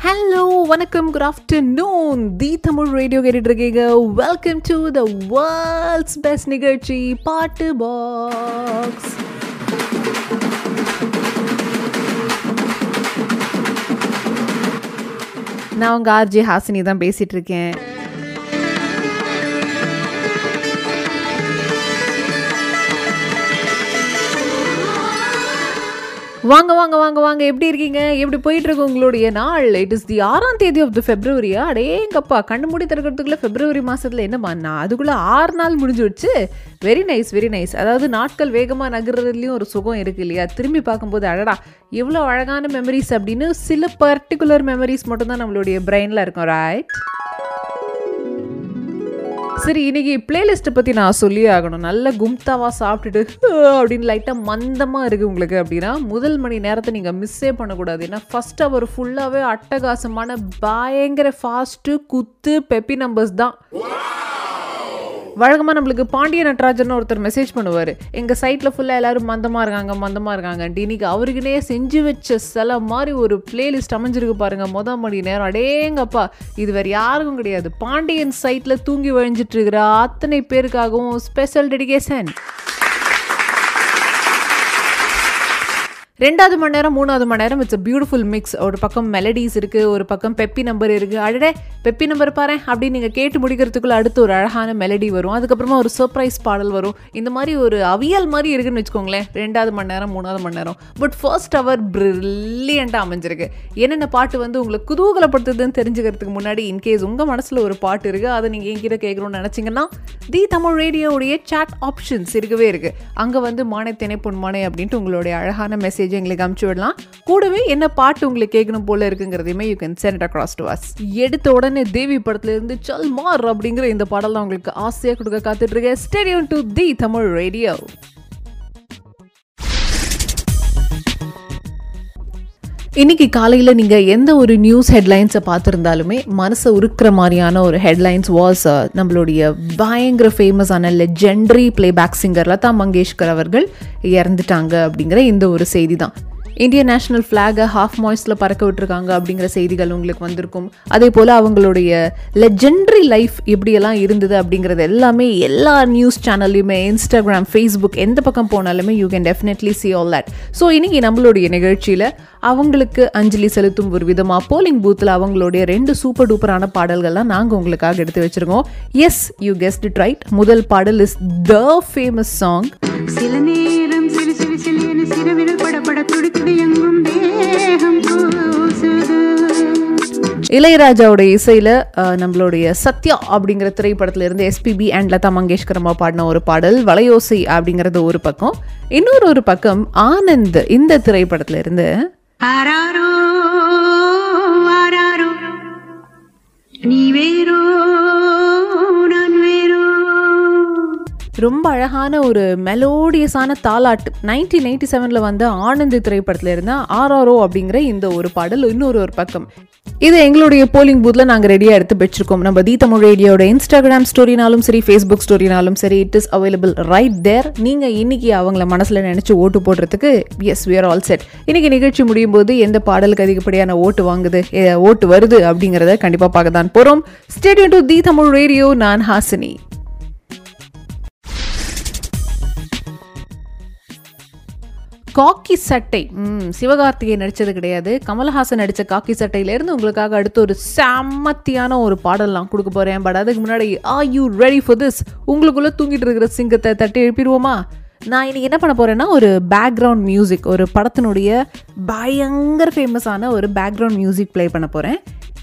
Hello வணக்கம் good afternoon the Tamil radio கேட்டுட்டு இருக்கீங்க welcome to the world's best நிகழ்ச்சி பாட்டு பாக்ஸ் நான் உங்கள் ஆர்ஜே ஹாசினி தான் பேசிகிட்டு இருக்கேன் வாங்க வாங்க வாங்க வாங்க எப்படி இருக்கீங்க? எப்படி போயிட்டு இருக்கு உங்களுடைய நாள்? இட் இஸ் தி ஆறாம் தேதி ஆஃப் தி ஃபெப்ரவரியா அடேங்கப்பா கண்ணு மூடி திறக்கிறதுக்குள்ள ஃபெப்ரவரி மாசத்துல என்னம்மா? அதுக்குள்ள ஆறு நாள் முடிஞ்சு வச்சு வெரி நைஸ் வெரி நைஸ் அதாவது நாட்கள் வேகமாக நகர்றதுலேயும் ஒரு சுகம் இருக்கு இல்லையா? திரும்பி பார்க்கும்போது அடடா எவ்வளோ அழகான மெமரிஸ் அப்படின்னு சில பர்டிகுலர் மெமரிஸ் மட்டும்தான் நம்மளுடைய பிரெயினில் இருக்கும் ரைட் சரி இன்னைக்கு பிளேலிஸ்ட்டை பற்றி நான் சொல்லி ஆகணும். நல்ல கும்தாவாக சாப்பிட்டுட்டு அப்படின்னு லைட்டாக மந்தமாக இருக்குது உங்களுக்கு அப்படின்னா முதல் மணி நேரத்தை நீங்கள் மிஸ்ஸே பண்ணக்கூடாது. ஏன்னா ஃபஸ்ட் அவர் ஃபுல்லாகவே அட்டகாசமான பயங்கர ஃபாஸ்ட்டு குத்து பெப்பி நம்பர்ஸ் தான். வழக்கமாக நம்மளுக்கு பாண்டிய நட்ராஜன் ஒருத்தர் மெசேஜ் பண்ணுவார். எங்கள் சைட்டில் ஃபுல்லாக எல்லாரும் மந்தமாக இருக்காங்க மந்தமாக இருக்காங்க. இன்னைக்கு அவருக்குனே செஞ்சு வச்ச சில மாதிரி ஒரு பிளேலிஸ்ட் அமைஞ்சிருக்கு பாருங்க. மொதல் மணி நேரம். அடேங்கப்பா இது வேறு யாருக்கும் கிடையாது. பாண்டியன் சைட்டில் தூங்கி வழிஞ்சிட்டு இருக்கிற அத்தனை பேருக்காகவும் ஸ்பெஷல் டெடிகேஷன் ரெண்டாவது மணி நேரம் மூணாவது மணி நேரம் இட்ஸ் பியூட்டிஃபுல் மிக்ஸ் ஒரு பக்கம் மெலடிஸ் இருக்குது ஒரு பக்கம் பெப்பி நம்பர் இருக்குது அடடே பெப்பி நம்பர் பாரு அப்படின்னு நீங்கள் கேட்டு முடிக்கிறதுக்குள்ளே அடுத்து ஒரு அழகான மெலடி வரும். அதுக்கப்புறமா ஒரு சர்ப்ரைஸ் பாடல் வரும். இந்த மாதிரி ஒரு அவியல் மாதிரி இருக்குன்னு வச்சுக்கோங்களேன். ரெண்டாவது மணி நேரம் மூணாவது மணி நேரம். பட் ஃபர்ஸ்ட் அவர் ப்ரில்லியண்ட்டாக அமைஞ்சிருக்கு. என்னென்ன பாட்டு வந்து உங்களை குதூகலப்படுத்துதுன்னு தெரிஞ்சுக்கிறதுக்கு முன்னாடி இன்கேஸ் உங்கள் மனசில் ஒரு பாட்டு இருக்குது அதை நீங்கள் என்கிட்ட கேட்கணும்னு நினச்சிங்கன்னா தி தமிழ் ரேடியோவுடைய சாட் ஆப்ஷன்ஸ் இருக்கவே இருக்குது அங்கே வந்து மானை தினை பொன்மானை அப்படின்ட்டு உங்களுடைய அழகான மெசேஜ் எங்களுக்கு அமுச்சு விடலாம். கூடவே என்ன பாட்டு உங்களுக்கு கேட்கணும் போல இருக்குங்கிறதையுமே you can send across to us எடுத்த உடனே தேவி படத்துல இருந்து சல் மார் அப்படிங்கிற இந்த பாடல் தான் உங்களுக்கு ஆசையாக கொடுக்க காத்துட்டு இருக்கேன் stay tuned to the Tamil radio இன்னைக்கு காலையில் நீங்கள் எந்த ஒரு நியூஸ் ஹெட்லைன்ஸை பார்த்துருந்தாலுமே மனசை உருக்குற மாதிரியான ஒரு ஹெட்லைன்ஸ் வாஸ் uh, நம்மளுடைய பயங்கர ஃபேமஸான legendary playback singer Lata Mangeshkar அவர்கள் இறந்துட்டாங்க அப்படிங்கிற இந்த ஒரு செய்தி தான். இந்திய நேஷனல் ஃப்ளாகை ஹாஃப் மாய்ஸில் பறக்க விட்டுருக்காங்க அப்படிங்கிற செய்திகள் உங்களுக்கு வந்திருக்கும். அதே போல் அவங்களுடைய லெஜெண்டரி லைஃப் எப்படியெல்லாம் இருந்தது அப்படிங்கிறது எல்லாமே எல்லா நியூஸ் சேனல்லையுமே இன்ஸ்டாகிராம் ஃபேஸ்புக் எந்த பக்கம் போனாலுமே you can definitely see all that so இன்றைக்கி நம்மளுடைய நிகழ்ச்சியில் அவங்களுக்கு அஞ்சலி செலுத்தும் ஒரு விதமாக போலிங் பூத்தில் அவங்களுடைய ரெண்டு சூப்பர் டூப்பரான பாடல்கள்லாம் நாங்கள் உங்களுக்காக எடுத்து வச்சிருக்கோம். Yes you guessed it right முதல் பாடல் இஸ் த ஃபேமஸ் சாங் சில நேரம் சிலியன சிறுவிரல் படபட துடிக்குது எங்கும் தேகம் கூசுது இளையராஜாவோட இசையில் நம்மளுடைய சத்யா அப்படிங்கிற திரைப்படத்துல இருந்து எஸ்பிபி அண்ட் லதா மங்கேஷ்கர் அம்மா பாடின ஒரு பாடல் வளையோசை அப்படிங்கிறது ஒரு பக்கம். இன்னொரு ஒரு பக்கம் ஆனந்த் இந்த திரைப்படத்துல இருந்து நீ வேறோ ரொம்ப அழகான ஒரு மெலோடியஸான தாலாட்டு. நைன்டீன் எயிட்டி செவனில் வந்த ஆனந்த் திரைப்படத்தில் இருந்த ஆர்ஆர்ஓ அப்படிங்கிற இந்த ஒரு பாடல் இன்னொரு ஒரு பக்கம். இது எங்களுடைய போலிங் பூத்தில் நாங்கள் ரெடியாக எடுத்து வச்சிருக்கோம். நம்ம தி தமிழ் ரேடியோட இன்ஸ்டாகிராம் ஸ்டோரினாலும் சரி ஃபேஸ்புக் ஸ்டோரினாலும் சரி it is available right there நீங்கள் இன்னைக்கு அவங்கள மனசில் நினச்சி ஓட்டு போடுறதுக்கு yes we are all set இன்னைக்கு நிகழ்ச்சி முடியும் போது எந்த பாடலுக்கு அதிகப்படியான ஓட்டு வாங்குது ஓட்டு வருது அப்படிங்கிறத கண்டிப்பாக பார்க்க தான் போகிறோம் stay tuned to the Tamil radio நான் ஹாசினி. காக்கி சட்டை. சிவகார்த்திகை நடித்தது கிடையாது. கமல்ஹாசன் நடித்த காக்கி சட்டையிலேருந்து உங்களுக்காக அடுத்து ஒரு செம்மத்தியான ஒரு பாடல்லாம் கொடுக்க போகிறேன் பட் அதுக்கு முன்னாடி are you ready for this உங்களுக்குள்ளே தூங்கிட்டு இருக்கிற சிங்கத்தை தட்டி எழுப்பிடுவோமா? நான் இன்றைக்கி என்ன பண்ண போகிறேன்னா ஒரு பேக்ரவுண்ட் மியூசிக் ஒரு படத்தினுடைய பயங்கர ஃபேமஸான ஒரு பேக்ரவுண்ட் மியூசிக் ப்ளே பண்ண போகிறேன்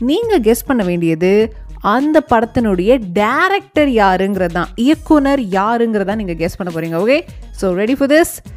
நீங்கள் கெஸ் பண்ண வேண்டியது அந்த படத்தினுடைய டேரக்டர் யாருங்கிறது தான் இயக்குனர் யாருங்கிறதா நீங்கள் கெஸ் பண்ண போகிறீங்க okay so ready for this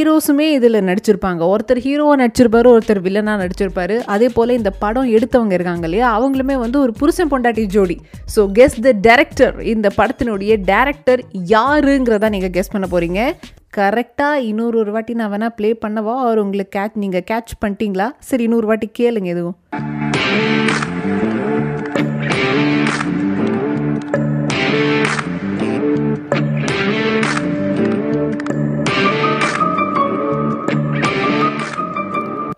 ஹீரோஸுமே இதில் நடிச்சிருப்பாங்க. ஒருத்தர் ஹீரோவாக நடிச்சிருப்பாரு ஒருத்தர் வில்லனாக நடிச்சிருப்பாரு. அதே போல் இந்த படம் எடுத்தவங்க இருக்காங்க இல்லையா? அவங்களுமே வந்து ஒரு புருஷன் பொண்டாட்டி ஜோடி. ஸோ கெஸ் த டேரக்டர் இந்த படத்தினுடைய டேரக்டர் யாருங்கிறத நீங்கள் கெஸ் பண்ண போகிறீங்க கரெக்டாக இன்னொரு ஒரு வாட்டி நான் வேணால் ப்ளே பண்ணவா? அவர் உங்களுக்கு கேட்ச் நீங்கள் கேட்ச் பண்ணிட்டீங்களா? சரி இன்னொரு வாட்டி கேளுங்க எதுவும்.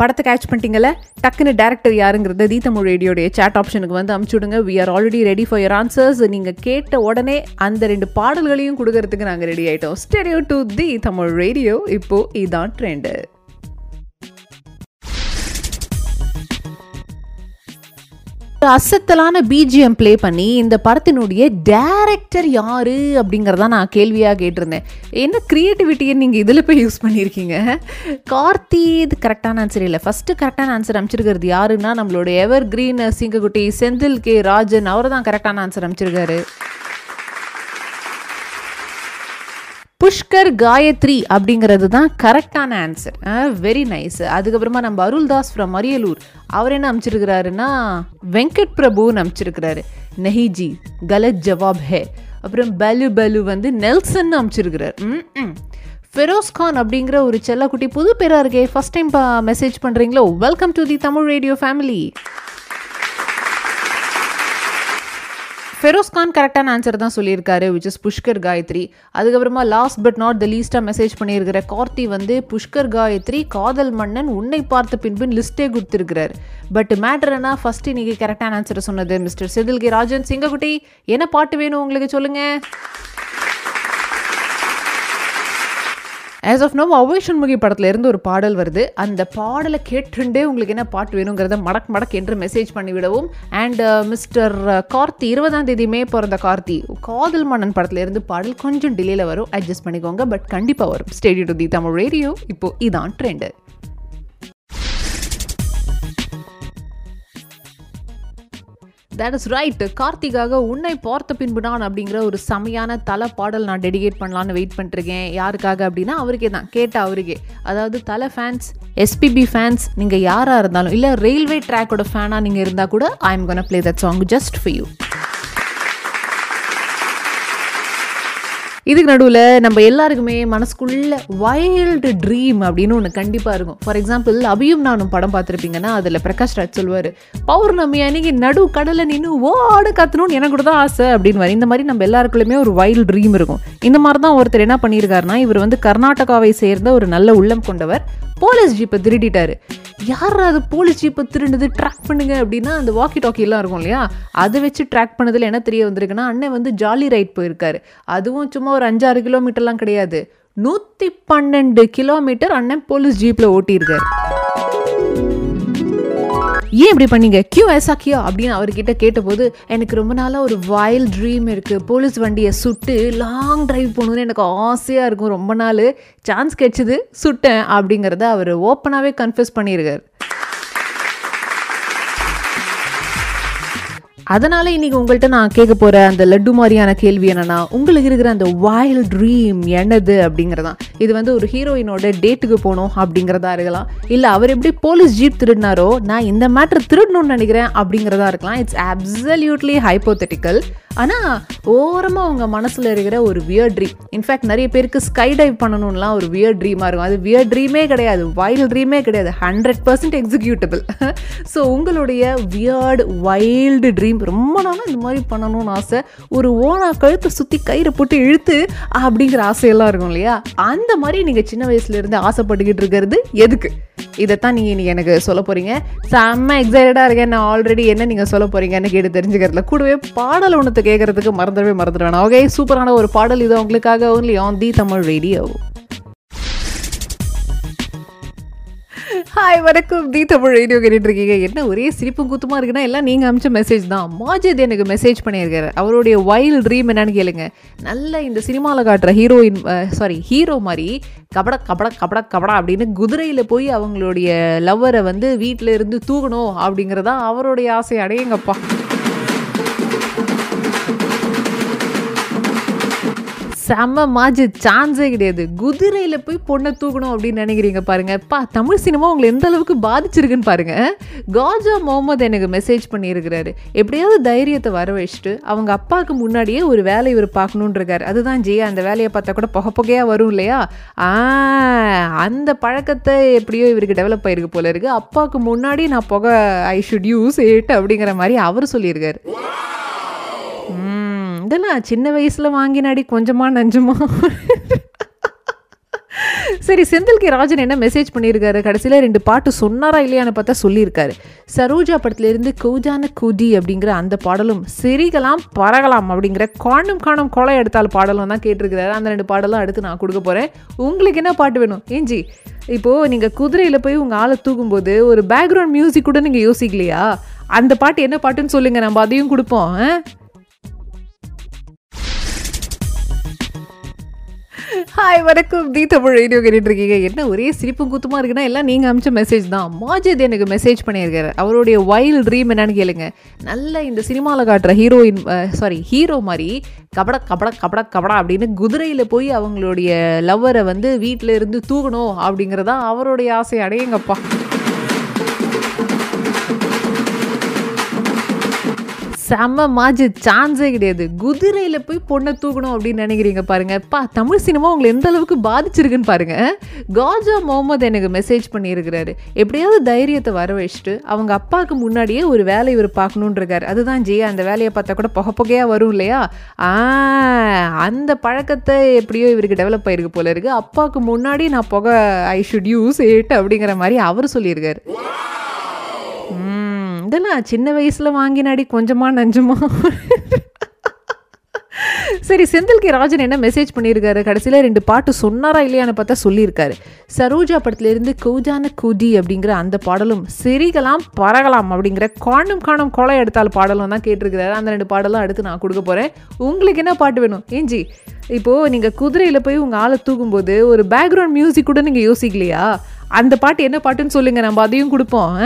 படத்தை கேட்ச் பண்ணிட்டீங்கல்ல? டக்குன்னு டேரக்டர் யாருங்கிறத தி தமிழ் ரேடியோடைய சேட் ஆப்ஷனுக்கு வந்து அமுச்சு விடுங்க. We are already ready for your answers நீங்கள் கேட்ட உடனே அந்த ரெண்டு பாடல்களையும் கொடுக்கறதுக்கு நாங்கள் ரெடி ஆகிட்டோம் stay tuned to the Tamil radio. இப்போது இதான் ட்ரெண்டு அசத்தலான பிஜிஎம் ப்ளே பண்ணி இந்த படத்தினுடைய டேரக்டர் யாரு அப்படிங்கிறத நான் கேள்வியாக கேட்டிருந்தேன். என்ன க்ரியேட்டிவிட்டியை நீங்கள் இதில் போய் யூஸ் பண்ணியிருக்கீங்க கார்த்தி இது கரெக்டான ஆன்சர் இல்லை. ஃபஸ்ட்டு கரெக்டான ஆன்சர் அமைச்சிருக்கிறது யாருன்னா நம்மளோட எவர் கிரீன் சிங்கக்குட்டி செந்தில் கே. ராஜன் அவர் தான் கரெக்டான ஆன்சர் அமைச்சிருக்காரு புஷ்கர் காயத்ரி அப்படிங்கிறது தான் கரெக்டான ஆன்சர் வெரி நைஸ் அதுக்கப்புறமா நம்ம அருள்தாஸ் ஃப்ரம் அரியலூர். அவர் என்ன அமைச்சிருக்கிறாருன்னா வெங்கட் பிரபுன்னு அமைச்சிருக்கிறாரு. நெஹிஜி கலத் ஜவாப் ஹே. அப்புறம் பலு பலு வந்து நெல்சன் அமைச்சிருக்கிறார். ம் ஃபெரோஸ் கான் அப்படிங்கிற ஒரு செல்லக்குட்டி புது பேராக இருக்கே. ஃபஸ்ட் டைம் மெசேஜ் பண்ணுறீங்களோ welcome to the Tamil radio family Feroz Khan கரெக்டான ஆன்சர் தான் சொல்லியிருக்காரு விச் இஸ் புஷ்கர் காயத்ரி அதுக்கப்புறமா லாஸ்ட் பட் நாட் த லீஸ்ட்டாக மெசேஜ் பண்ணியிருக்கிற கார்த்தி வந்து புஷ்கர் காயத்ரி காதல் மன்னன் உன்னை பார்த்த பின்பு லிஸ்ட்டே கொடுத்துருக்கிறார். பட் மேட்டர் என்ன? ஃபர்ஸ்ட் இன்னைக்கு கரெக்டான ஆன்சரை சொன்னது மிஸ்டர் செதில் கே ராஜன் சிங்ககுட்டி என்ன பாட்டு வேணும் உங்களுக்கு சொல்லுங்கள் as of now Avvai Shanmughi படத்துலேருந்து ஒரு பாடல் வருது. அந்த பாடலை கேட்டுண்டே உங்களுக்கு என்ன பாட்டு வேணுங்கிறத மடக் மடக் என்று மெசேஜ் பண்ணிவிடவும். And mister uh, uh, Karthi இருபதாம் தேதி மே பிறந்த கார்த்தி காதல் மன்னன் படத்துலேருந்து பாடல் கொஞ்சம் டிலேல வரும். அட்ஜஸ்ட் பண்ணிக்கோங்க பட் கண்டிப்பாக வரும். Stay tuned to the Tamil radio இப்போ இதான் ட்ரெண்டு தட் இஸ் ரைட் கார்த்திகாக உன்னை பார்த்த பின்பு நான் அப்படிங்கிற ஒரு செமையான தலை பாடல் நான் டெடிகேட் பண்ணலான்னு வெயிட் பண்ணிருக்கேன் யாருக்காக அப்படின்னா அவருக்கே தான். கேட்ட அவருக்கே. அதாவது தலை ஃபேன்ஸ் எஸ்பிபி ஃபேன்ஸ் நீங்கள் யாராக இருந்தாலும் இல்லை ரயில்வே ட்ராக்கோட ஃபேனாக நீங்கள் இருந்தால் கூட I am gonna play that song just for you இதுக்கு நடுவில் நம்ம எல்லாருக்குமே மனசுக்குள்ள வைல்டு ட்ரீம் அப்படின்னு ஒன்று கண்டிப்பாக இருக்கும். ஃபார் எக்ஸாம்பிள் அபியும் நானும் படம் பார்த்துருப்பீங்கன்னா அதில் பிரகாஷ் ராஜ் சொல்லுவார் பௌர்ணமி அன்னைக்கு நடு கடலை நின்று ஓடு கத்தணும்னு எனக்கு கூட தான் ஆசை அப்படின்னு இந்த மாதிரி நம்ம எல்லாருக்குள்ளுமே ஒரு வைல்டு ட்ரீம் இருக்கும். இந்த மாதிரி தான் ஒருத்தர் என்ன பண்ணியிருக்காருன்னா இவர் வந்து கர்நாடகாவை சேர்ந்த ஒரு நல்ல உள்ளம் கொண்டவர் போலீஸ் ஜீப்பை திருடிட்டாரு. யார் அது போலீஸ் ஜீப்பை திருடுனது? ட்ராக் பண்ணுங்க அப்படின்னா அந்த வாக்கி டாக்கி எல்லாம் இருக்கும் இல்லையா? அதை வச்சு ட்ராக் பண்ணதில் என்ன தெரிய வந்திருக்குன்னா அண்ணன் வந்து ஜாலி ரைட் போயிருக்காரு. அதுவும் சும்மா ஒரு அஞ்சாறு கிலோமீட்டர்லாம் கிடையாது. நூற்றி பன்னெண்டு கிலோமீட்டர் அண்ணன் போலீஸ் ஜீப்பில் ஓட்டியிருக்காரு. ஏன் இப்படி பண்ணீங்க? கியூ ஐசா கியூ அப்படின்னு அவர்கிட்ட கேட்டபோது எனக்கு ரொம்ப நாளாக ஒரு வைல்ட் ட்ரீம் இருக்குது போலீஸ் வண்டியை சுட்டு லாங் டிரைவ் போகணுன்னு எனக்கு ஆசையாக இருக்கும். ரொம்ப நாள் சான்ஸ் கிடைச்சிது சுட்டேன். அப்படிங்கிறத அவர் ஓப்பனாகவே கன்ஃபியூஸ் பண்ணியிருக்கார் அதனால இன்னைக்கு உங்கள்கிட்ட நான் கேட்க போற அந்த லட்டு மாதிரியான கேள்வி என்னன்னா உங்களுக்கு இருக்கிற அந்த வைல்ட் ட்ரீம் என்னது அப்படிங்கிறதான். இது வந்து ஒரு ஹீரோயினோட டேட்டுக்கு போகணும் அப்படிங்கிறதா இருக்கலாம். இல்லை அவர் எப்படி போலீஸ் ஜீப் திருடினாரோ நான் இந்த மேட்ரு திருடணும்னு நினைக்கிறேன் அப்படிங்கிறதா இருக்கலாம். இட்ஸ் அப்சல்யூட்லி ஹைப்போத்தட்டிக்கல் ஆனால் ஓரமாக உங்கள் மனசில் இருக்கிற ஒரு வியர் ட்ரீம் இன்ஃபேக்ட் நிறைய பேருக்கு ஸ்கை டைவ் பண்ணணும்லாம் ஒரு வியர் ட்ரீமாக இருக்கும். அது வியர் ட்ரீமே கிடையாது வைல்ட் ட்ரீமே கிடையாது. ஹண்ட்ரட் பர்சன்ட் எக்ஸிக்யூட்டபிள் ஸோ உங்களுடைய வியர்டு வைல்டு ட்ரீம் ரொம்ப நாளாக இந்த மாதிரி பண்ணணும்னு ஆசை. ஒரு ஓனா கழுத்தை சுற்றி கயிறை போட்டு இழுத்து அப்படிங்கிற ஆசையெல்லாம் இருக்கும் இல்லையா? அந்த மாதிரி நீங்கள் சின்ன வயசுலேருந்து ஆசைப்பட்டுக்கிட்டு இருக்கிறது எதுக்கு? இதைத்தான் நீங்கள் இன்னைக்கு எனக்கு சொல்ல போகிறீங்க செம்ம எக்ஸைட்டடாக இருக்கேன். நான் ஆல்ரெடி என்ன நீங்கள் சொல்ல போகிறீங்கன்னு கேட்டு தெரிஞ்சுக்கிறதுல. கூடவே பாடல் ஒன்று கேட்கறதுக்கு மறந்துடவே மறந்துடுவேன். ஓகே சூப்பரான ஒரு பாடல் இது உங்களுக்காக only on the Tamil radio. Hi வணக்கம். தி தமிழ் ரேடியோ கேட்டுட்டு இருக்கீங்க. என்ன ஒரே சிரிப்பும் குத்துமா இருக்குன்னா எல்லாம் நீங்கள் அமிச்ச மெசேஜ் தான். மாஜித் எனக்கு மெசேஜ் பண்ணியிருக்காரு. அவருடைய வைல் ட்ரீம் என்னன்னு கேளுங்க. நல்ல இந்த சினிமாவில் காட்டுற ஹீரோயின் சாரி ஹீரோ மாதிரி கபட கபட கபட கபடா அப்படின்னு குதிரையில் போய் அவங்களுடைய லவ்வரை வந்து வீட்டில் இருந்து தூக்கணும் அப்படிங்கிறதா அவருடைய ஆசை. அடையங்கப்பா செம்ம மாஜு சான்ஸே கிடையாது. குதிரையில் போய் பொண்ணை தூக்கணும் அப்படின்னு நினைக்கிறீங்க பாருங்க. பா தமிழ் சினிமா உங்களை எந்த அளவுக்கு பாதிச்சிருக்குன்னு பாருங்க. காஜா முகமது எனக்கு மெசேஜ் பண்ணியிருக்கிறாரு. எப்படியாவது தைரியத்தை வர வச்சுட்டு அவங்க அப்பாவுக்கு முன்னாடியே ஒரு வேலை இவர் பார்க்கணுன்றிருக்காரு அதுதான் ஜி அந்த வேலையை பார்த்தா கூட புகை புகையாக வரும் இல்லையா? அந்த பழக்கத்தை எப்படியோ இவருக்கு டெவலப் ஆயிருக்கு போல இருக்கு. அப்பாவுக்கு முன்னாடி நான் புகை ஐ ஷுட் யூஸ் இட் அப்படிங்கிற மாதிரி அவர் சொல்லியிருக்காரு. அதெல்லாம் சின்ன வயசில் வாங்கினாடி கொஞ்சமா நஞ்சமா? சரி செந்தில் கே. ராஜன் என்ன மெசேஜ் பண்ணியிருக்காரு? கடைசியில் ரெண்டு பாட்டு சொன்னாரா இல்லையான்னு பார்த்தா சொல்லியிருக்காரு. சரோஜா படத்துலேருந்து கூஜான கூஜி அப்படிங்கிற அந்த பாடலும் சிரிகலாம் பறகலாம் அப்படிங்கிற காணும் காணும் கொலை எடுத்தால் பாடலும் தான் கேட்டிருக்கிறாரு. அந்த ரெண்டு பாடலும் அடுத்து நான் கொடுக்க போகிறேன் உங்களுக்கு என்ன பாட்டு வேணும்? ஏஞ்சி இப்போது நீங்கள் குதிரையில் போய் உங்கள் ஆளை தூக்கும்போது ஒரு பேக்ரவுண்ட் மியூசிக் கூட நீங்கள் யோசிக்கலையா? அந்த பாட்டு என்ன பாட்டுன்னு சொல்லுங்கள் நம்ம அதையும் கொடுப்போம் ஹாய் வணக்கம். தி தமிழ் ரேடியோ கேட்டுட்டு இருக்கீங்க. என்ன ஒரே சிரிப்பும் குத்துமா இருக்குன்னா எல்லாம் நீங்கள் அமிச்ச மெசேஜ் தான். மாஜித் எனக்கு மெசேஜ் பண்ணியிருக்காரு. அவருடைய வைல்ட் ட்ரீம் என்னன்னு கேளுங்க. நல்ல இந்த சினிமாவில் காட்டுற ஹீரோயின் சாரி ஹீரோ மாதிரி கபட கபட கபட கபடா அப்படின்னு குதிரையில் போய் அவங்களுடைய லவ்வரை வந்து வீட்டில் இருந்து தூக்கணும் அப்படிங்கிறதா அவருடைய ஆசை. அடையுங்கப்பா செம்ம மாஜி சான்ஸே கிடையாது. குதிரையில் போய் பொண்ணை தூக்கணும் அப்படின்னு நினைக்கிறீங்க பாருங்க. பா தமிழ் சினிமா உங்களை எந்த அளவுக்கு பாதிச்சிருக்குன்னு பாருங்க. காஜா முகமது எனக்கு மெசேஜ் பண்ணியிருக்கிறாரு. எப்படியாவது தைரியத்தை வர வச்சுட்டு அவங்க அப்பாவுக்கு முன்னாடியே ஒரு வேலை இவர் பார்க்கணுன்றிருக்காரு அதுதான் ஜி அந்த வேலையை பார்த்தா கூட புகை புகையாக வரும் இல்லையா? அந்த பழக்கத்தை எப்படியோ இவருக்கு டெவலப் ஆயிருக்கு போல இருக்கு. அப்பாவுக்கு முன்னாடி நான் புகை ஐ ஷுட் யூஸ் இட் அப்படிங்கிற மாதிரி அவர் சொல்லியிருக்காரு. அதெல்லாம் சின்ன வயசில் வாங்கினாடி கொஞ்சமா நஞ்சமா. சரி செந்தில் கே. ராஜன் என்ன மெசேஜ் பண்ணியிருக்காரு? கடைசியில் ரெண்டு பாட்டு சொன்னாரா இல்லையான்னு பார்த்தா சொல்லியிருக்காரு. சரோஜா படத்துலேருந்து கூஜான கூஜி அப்படிங்கிற அந்த பாடலும் சிரிகலாம் பறகலாம் அப்படிங்கிற காணும் காணும் கொலை எடுத்தால் பாடலும் தான் கேட்டிருக்கிறாரு. அந்த ரெண்டு பாடலும் அடுத்து நான் கொடுக்க போகிறேன் உங்களுக்கு என்ன பாட்டு வேணும்? ஏஞ்சி இப்போது நீங்கள் குதிரையில் போய் உங்கள் ஆளை தூக்கும்போது ஒரு பேக்ரவுண்ட் மியூசிக் கூட நீங்கள் யோசிக்கலையா? அந்த பாட்டு என்ன பாட்டுன்னு சொல்லுங்கள் நம்ம அதையும் கொடுப்போம்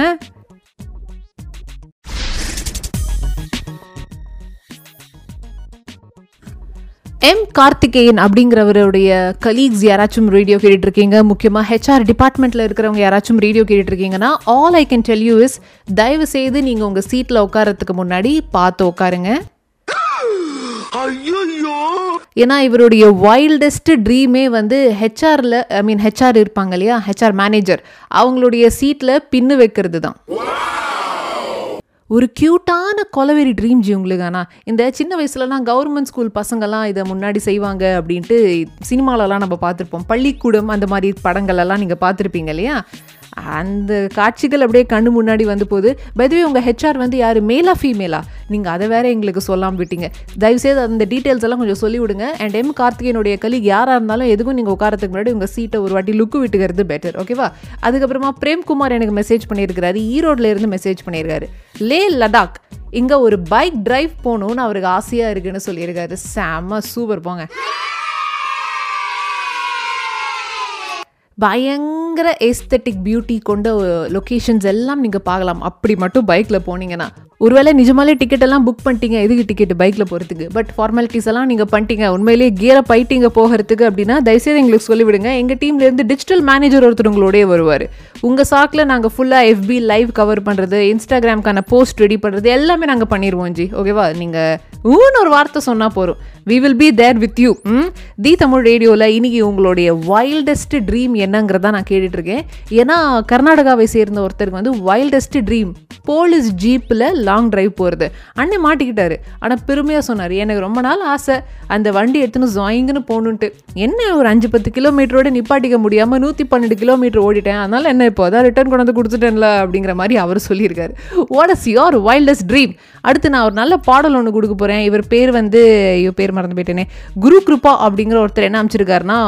எம் கார்த்திகேயன் அப்படிங்கிறவருடைய கலீக்ஸ் யாராச்சும் ரேடியோ கேட்டுட்டு இருக்கீங்க முக்கியமாக ஹெச்ஆர் டிபார்ட்மெண்ட்டில் இருக்கிறவங்க யாராச்சும் ரேடியோ கேட்டுட்டு இருக்கீங்கன்னா all I can tell you is தயவு செய்து நீங்கள் உங்கள் சீட்டில் உட்காரத்துக்கு முன்னாடி பார்த்து உட்காருங்க. ஏன்னா இவருடைய வைல்டஸ்ட் ட்ரீமே வந்து ஹெச்ஆரில் ஐ மீன் ஹெச்ஆர் இருப்பாங்க இல்லையா? ஹெச்ஆர் மேனேஜர் அவங்களுடைய சீட்டில் பின்னு வைக்கிறது தான் ஒரு க்யூட்டான கொலவெறி ட்ரீம் ஜி உங்களுக்கு ஆனால் இந்த சின்ன வயசுலலாம் கவர்மெண்ட் ஸ்கூல் பசங்கள்லாம் இதை முன்னாடி செய்வாங்க அப்படின்ட்டு சினிமாலலாம் நம்ம பார்த்துருப்போம். பள்ளிக்கூடம் அந்த மாதிரி படங்களெல்லாம் நீங்கள் பார்த்துருப்பீங்க இல்லையா? அந்த காட்சிகள் அப்படியே கண்ணு முன்னாடி வந்து போகுது. பைதவே உங்கள் ஹெச்ஆர் வந்து யார்? மேலா ஃபீமேலா நீங்கள் அதை வேற எங்களுக்கு சொல்லாமல் விட்டீங்க. தயவுசெய்து அந்த டீட்டெயில்ஸ் எல்லாம் கொஞ்சம் சொல்லி விடுங்க. அண்ட் எம் கார்த்திகேயனுடைய கலீக் யாராக இருந்தாலும் எதுக்கும் நீங்கள் உட்காரத்துக்கு முன்னாடி உங்கள் சீட்டை ஒரு வாட்டி லுக்கு விட்டுக்கிறது பெட்டர் ஓகேவா அதுக்கப்புறமா பிரேம்குமார் எனக்கு மெசேஜ் பண்ணியிருக்கிறாரு. ஈரோட்ல இருந்து மெசேஜ் பண்ணியிருக்காரு. லே லடாக் இங்கே ஒரு பைக் டிரைவ் போகணும்னு அவருக்கு ஆசையாக இருக்குன்னு சொல்லியிருக்காரு. செம்ம சூப்பர் போங்க. பயங்கர எஸ்தட்டிக் பியூட்டி கொண்ட லொக்கேஷன்ஸ் எல்லாம் நீங்கள் பார்க்கலாம். அப்படி மட்டும் பைக்கில் போனீங்கன்னா. ஒருவேளை நிஜமாலே டிக்கெட் எல்லாம் புக் பண்ணிட்டீங்க எதுக்கு டிக்கெட் பைக்கில் போகிறதுக்கு பட் ஃபார்மாலிட்டிஸ் எல்லாம் நீங்கள் பண்ணிட்டீங்க உண்மையிலேயே கியரை பைட்டிங்க போகிறதுக்கு அப்படின்னா தயவுசெய்து எங்களுக்கு சொல்லிவிடுங்க. எங்கள் டீம்லேருந்து டிஜிட்டல் மேனேஜர் ஒருத்தர் உங்களோடய வருவார். உங்கள் சாக்கில் நாங்கள் ஃபுல்லாக எஃபி லைவ் கவர் பண்ணுறது இன்ஸ்டாகிராம்க்கான போஸ்ட் ரெடி பண்ணுறது எல்லாமே நாங்கள் பண்ணிடுவோம் ஜி. ஓகேவா நீங்கள் ஊன்னு ஒரு வார்த்தை சொன்னால் போகிறோம் we will be there with you the Tamil ரேடியோவில் இன்றைக்கி உங்களுடைய வைல்டஸ்ட் ட்ரீம் என்னங்கிறதான் நான் கேட்டுட்ருக்கேன் ஏன்னா கர்நாடகாவை சேர்ந்த ஒருத்தருக்கு வந்து வைல்டஸ்ட் ட்ரீம் போலீஸ் ஜீப்பில் லாங் டிரைவ் போகிறது அண்ணன் மாட்டிக்கிட்டாரு. ஆனால் பெருமையாக சொன்னார். எனக்கு ரொம்ப நாள் ஆசை. அந்த வண்டி எடுத்துன்னு ஜாயிங்குன்னு போகணுன்ட்டு. என்ன ஒரு அஞ்சு பத்து கிலோமீட்டரோட நிப்பாட்டிக்க முடியாமல் நூற்றி பன்னெண்டு கிலோமீட்டர் ஓடிட்டேன். அதனால் என்ன இப்போ? அதான் ரிட்டர்ன் கொண்டு வந்து கொடுத்துட்டேன்ல அப்படிங்கிற மாதிரி அவர் சொல்லியிருக்காரு. What is your wildest dream அடுத்து நான் ஒரு நல்ல பாடல் ஒன்று கொடுக்க போகிறேன் இவர் பேர் வந்து ஐயோ பேர் மறந்து போயிட்டேனே. குரு கிருபா அப்படிங்கிற ஒருத்தர் என்ன அமைச்சிருக்காருன்னா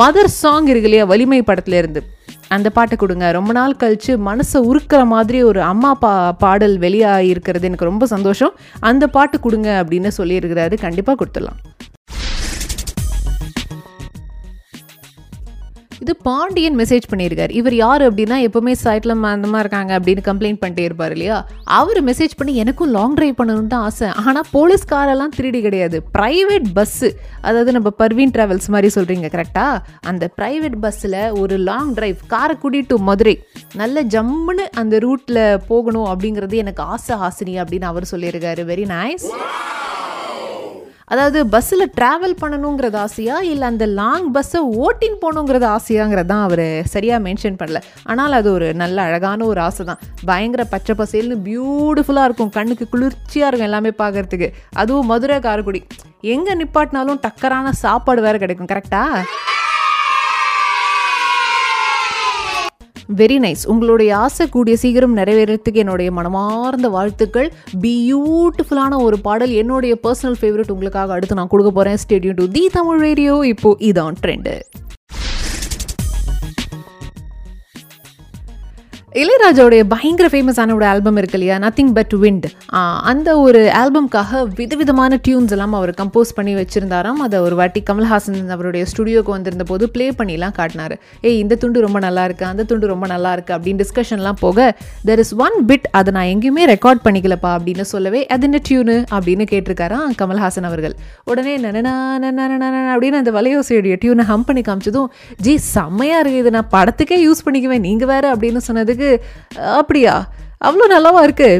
மதர் சாங் இருக்கு இல்லையா வலிமை படத்துலேருந்து அந்த பாட்டை கொடுங்க. ரொம்ப நாள் கழிச்சு மனசை உருக்கிற மாதிரி ஒரு அம்மா பா பாடல் வெளியாக இருக்கிறது எனக்கு ரொம்ப சந்தோஷம். அந்த பாட்டு கொடுங்க அப்படின்னு சொல்லியிருக்கிறாரு. கண்டிப்பாக கொடுத்துடலாம். இது பாண்டியன் மெசேஜ் பண்ணியிருக்காரு. இவர் யார் அப்படின்னா எப்போவுமே சைட்டில் அந்த மாதிரி இருக்காங்க அப்படின்னு கம்ப்ளைண்ட் பண்ணிட்டே இருப்பார் இல்லையா? அவர் மெசேஜ் பண்ணி எனக்கும் லாங் ட்ரைவ் பண்ணணும்னு தான் ஆசை. ஆனால் போலீஸ் காரெல்லாம் திருடி கிடையாது. ப்ரைவேட் பஸ்ஸு அதாவது நம்ம பர்வீன் ட்ராவல்ஸ் மாதிரி சொல்கிறீங்க கரெக்டாக அந்த ப்ரைவேட் பஸ்ஸில் ஒரு long drive Karaikudi to Madurai நல்ல ஜம்முன்னு அந்த ரூட்டில் போகணும் அப்படிங்கிறது எனக்கு ஆசை ஆசினி அப்படின்னு அவர் சொல்லியிருக்காரு. வெரி நைஸ் அதாவது பஸ்ஸில் ட்ராவல் பண்ணணுங்கிறது ஆசையா? இல்லை அந்த லாங் பஸ்ஸை ஓட்டின் போகணுங்கிறது ஆசையாங்கிறது தான் அவர் சரியாக மென்ஷன் பண்ணல. ஆனால் அது ஒரு நல்ல அழகான ஒரு ஆசை தான் பயங்கர பச்சை பசேல்னு பியூட்டிஃபுல்லாக இருக்கும். கண்ணுக்கு குளிர்ச்சியாக இருக்கும் எல்லாமே பார்க்கறதுக்கு. அதுவும் மதுரை காரைக்குடி. எங்கே நிப்பாட்டினாலும் டக்கரான சாப்பாடு வேறு கிடைக்கும் கரெக்டாக வெரி நைஸ் உங்களுடைய ஆசை கூடிய சீக்கிரம் நிறைவேறதுக்கு என்னுடைய மனமார்ந்த வாழ்த்துக்கள். பியூட்டிஃபுல்லான ஒரு பாடல். என்னுடைய பர்சனல் ஃபேவரட் உங்களுக்காக அடுத்து நான் கொடுக்க போகிறேன் stay tuned to the Tamil radio இப்போ இதான் ட்ரெண்டு இளையராஜாவுடைய பயங்கர ஃபேமஸான ஒரு ஆல்பம் இருக்கு இல்லையா? நத்திங் பட் விண்ட் அந்த ஒரு ஆல்பம்காக விதவிதமான டியூன்ஸ் எல்லாம் அவர் கம்போஸ் பண்ணி வச்சுருந்தாராம். அதை ஒரு வாட்டி கமல்ஹாசன் அவருடைய ஸ்டுடியோக்கு வந்திருந்த போது ப்ளே பண்ணிலாம் காட்டினார். ஏய் இந்த துண்டு ரொம்ப நல்லா இருக்குது அந்த துண்டு ரொம்ப நல்லா இருக்குது அப்படின்னு டிஸ்கஷன்லாம் போக தெர் இஸ் ஒன் பிட் அதை நான் எங்கேயுமே ரெக்கார்ட் பண்ணிக்கலப்பா அப்படின்னு சொல்லவே அது என்ன டியூனு அப்படின்னு கேட்டிருக்காராம் கமல்ஹாசன் அவர்கள். உடனே நனனா நனனா அப்படின்னு அந்த வலையோசையுடைய டியூனை ஹம் பண்ணி காமிச்சதும் ஜி செம்மையாக இருக்குது இது நான் படத்துக்கே யூஸ் பண்ணிக்குவேன் நீங்கள் வேறு அப்படின்னு சொன்னதுக்கு அப்படியா? அவ்வளோ நல்லாவா இருக்கு?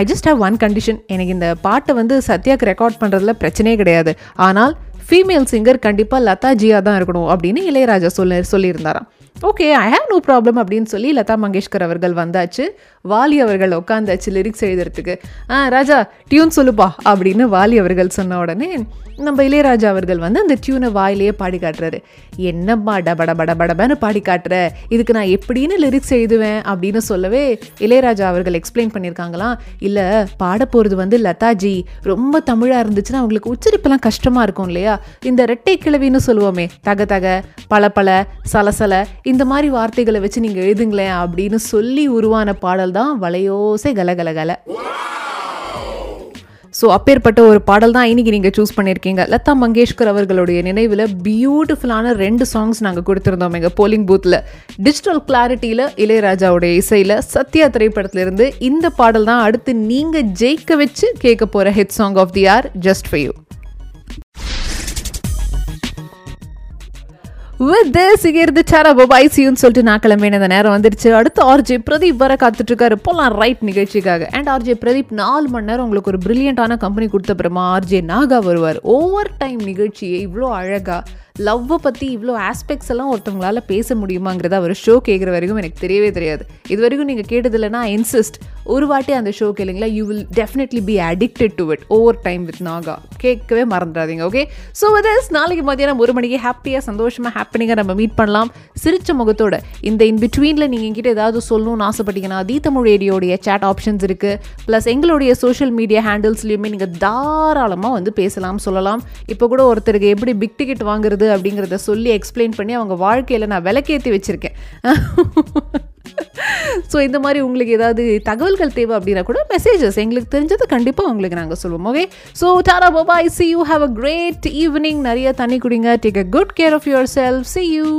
I just have one condition எனக்கு இந்த பாட்டை வந்து சத்யாக்கு ரெக்கார்ட் பண்ணுறதுல பிரச்சனையே கிடையாது. ஆனால் ஃபீமேல் சிங்கர் கண்டிப்பாக லதாஜியாக தான் இருக்கணும் அப்படின்னு இளையராஜா சொல்ல சொல்லியிருந்தாராம். Okay I have no problem அப்படின்னு சொல்லி லதா மங்கேஷ்கர் அவர்கள் வந்தாச்சு. வாலி அவர்கள் உட்காந்தாச்சு லிரிக்ஸ் எழுதுறதுக்கு. ஆ ராஜா டியூன் சொல்லுப்பா அப்படின்னு வாலி அவர்கள் சொன்ன உடனே நம்ம இளையராஜா அவர்கள் வந்து அந்த டியூனை வாயிலேயே பாடி காட்டுறாரு. என்னம்மா டபட பட படபன்னு பாடி காட்டுற? இதுக்கு நான் எப்படின்னு லிரிக்ஸ் எழுதுவேன் அப்படின்னு சொல்லவே இளையராஜா அவர்கள் எக்ஸ்பிளைன் பண்ணியிருக்காங்களாம் இல்லை பாட போகிறது வந்து லதாஜி ரொம்ப தமிழாக இருந்துச்சுன்னா அவங்களுக்கு உச்சரிப்பெல்லாம் கஷ்டமாக இருக்கும் இல்லையா? இந்த ரெட்டை கிழவின்னு சொல்லுவோமே தக தக பல பல சலசல இந்த மாதிரி வார்த்தைகளை வச்சு நீங்கள் எழுதுங்களேன் அப்படின்னு சொல்லி உருவான பாடல் தான் வளையோசை கலகலகல ஸோ அப்பேற்பட்ட ஒரு பாடல் தான் இன்னைக்கு நீங்கள் சூஸ் பண்ணியிருக்கீங்க லதா மங்கேஷ்கர் அவர்களுடைய நினைவில் பியூட்டிஃபுல்லான ரெண்டு சாங்ஸ் நாங்கள் கொடுத்துருந்தோம் எங்கள் போலிங் பூத்தில் டிஜிட்டல் கிளாரிட்டியில் இளையராஜாவுடைய இசையில் சத்யா திரைப்படத்திலிருந்து இந்த பாடல் தான் அடுத்து நீங்கள் ஜெயிக்க வச்சு கேட்க போகிற hit song of the year just for you with this இருந்து சாரா பபாய் சியூன்னு சொல்லிட்டு நான் கிளம்பின இந்த நேரம் வந்துருச்சு. அடுத்து ஆர்ஜே பிரதீப் வர காத்துட்டு இருக்காரு போலாம் ரைட் நிகழ்ச்சிக்காக. அண்ட் ஆர்ஜே பிரதீப் நாலு மணி நேரம் உங்களுக்கு ஒரு பிரில்லியண்டான கம்பெனி கொடுத்த அப்புறமா ஆர்ஜே நாகா வருவார். ஓவர் டைம் நிகழ்ச்சியை இவ்வளோ அழகா. லவ்வை பற்றி இவ்வளோ ஆஸ்பெக்ட்ஸ் எல்லாம் ஒருத்தவங்களால் பேச முடியுமாங்கிறத அவர் ஷோ கேட்குற வரைக்கும் எனக்கு தெரியவே தெரியாது. இது வரைக்கும் நீங்கள் கேட்டதில்லைனா இன்சிஸ்ட் ஒரு வாட்டி அந்த show கேளுங்களா you will definitely be addicted to it over time with Naga கேட்கவே மறந்துடாதீங்க ஓகே ஸோ வித் நாளைக்கு மதியானம் ஒரு மணிக்கு ஹாப்பியாக சந்தோஷமாக ஹாப்பினிங்காக நம்ம மீட் பண்ணலாம். சிரிச்ச முகத்தோட இந்த இன் பிட்வீனில் நீங்கள் எங்கிட்ட ஏதாவது சொல்லணும்னு ஆசைப்பட்டீங்கன்னா தி தமிழ் ரேடியோடைய சேட் ஆப்ஷன்ஸ் இருக்குது ப்ளஸ் எங்களுடைய சோஷியல் மீடியா ஹேண்டில்ஸ்லையுமே நீங்கள் தாராளமாக வந்து பேசலாம் சொல்லலாம். இப்போ கூட ஒருத்தருக்கு எப்படி பிக் டிக்கெட் வாங்குறது அப்படிங்கிறத சொல்லி எக்ஸ்பிளைன் பண்ணி அவங்க வாழ்க்கையில் நான் விளக்கேற்றி வச்சுருக்கேன். ஸோ இந்த மாதிரி உங்களுக்கு ஏதாவது தகவல்கள் தேவை அப்படின்னா கூட மெசேஜஸ் எங்களுக்கு தெரிஞ்சது கண்டிப்பாக உங்களுக்கு நாங்கள் சொல்லுவோம் okay so டாரா bye bye see you have a great evening நிறைய தண்ணி குடிங்க. Take a good care of yourself see you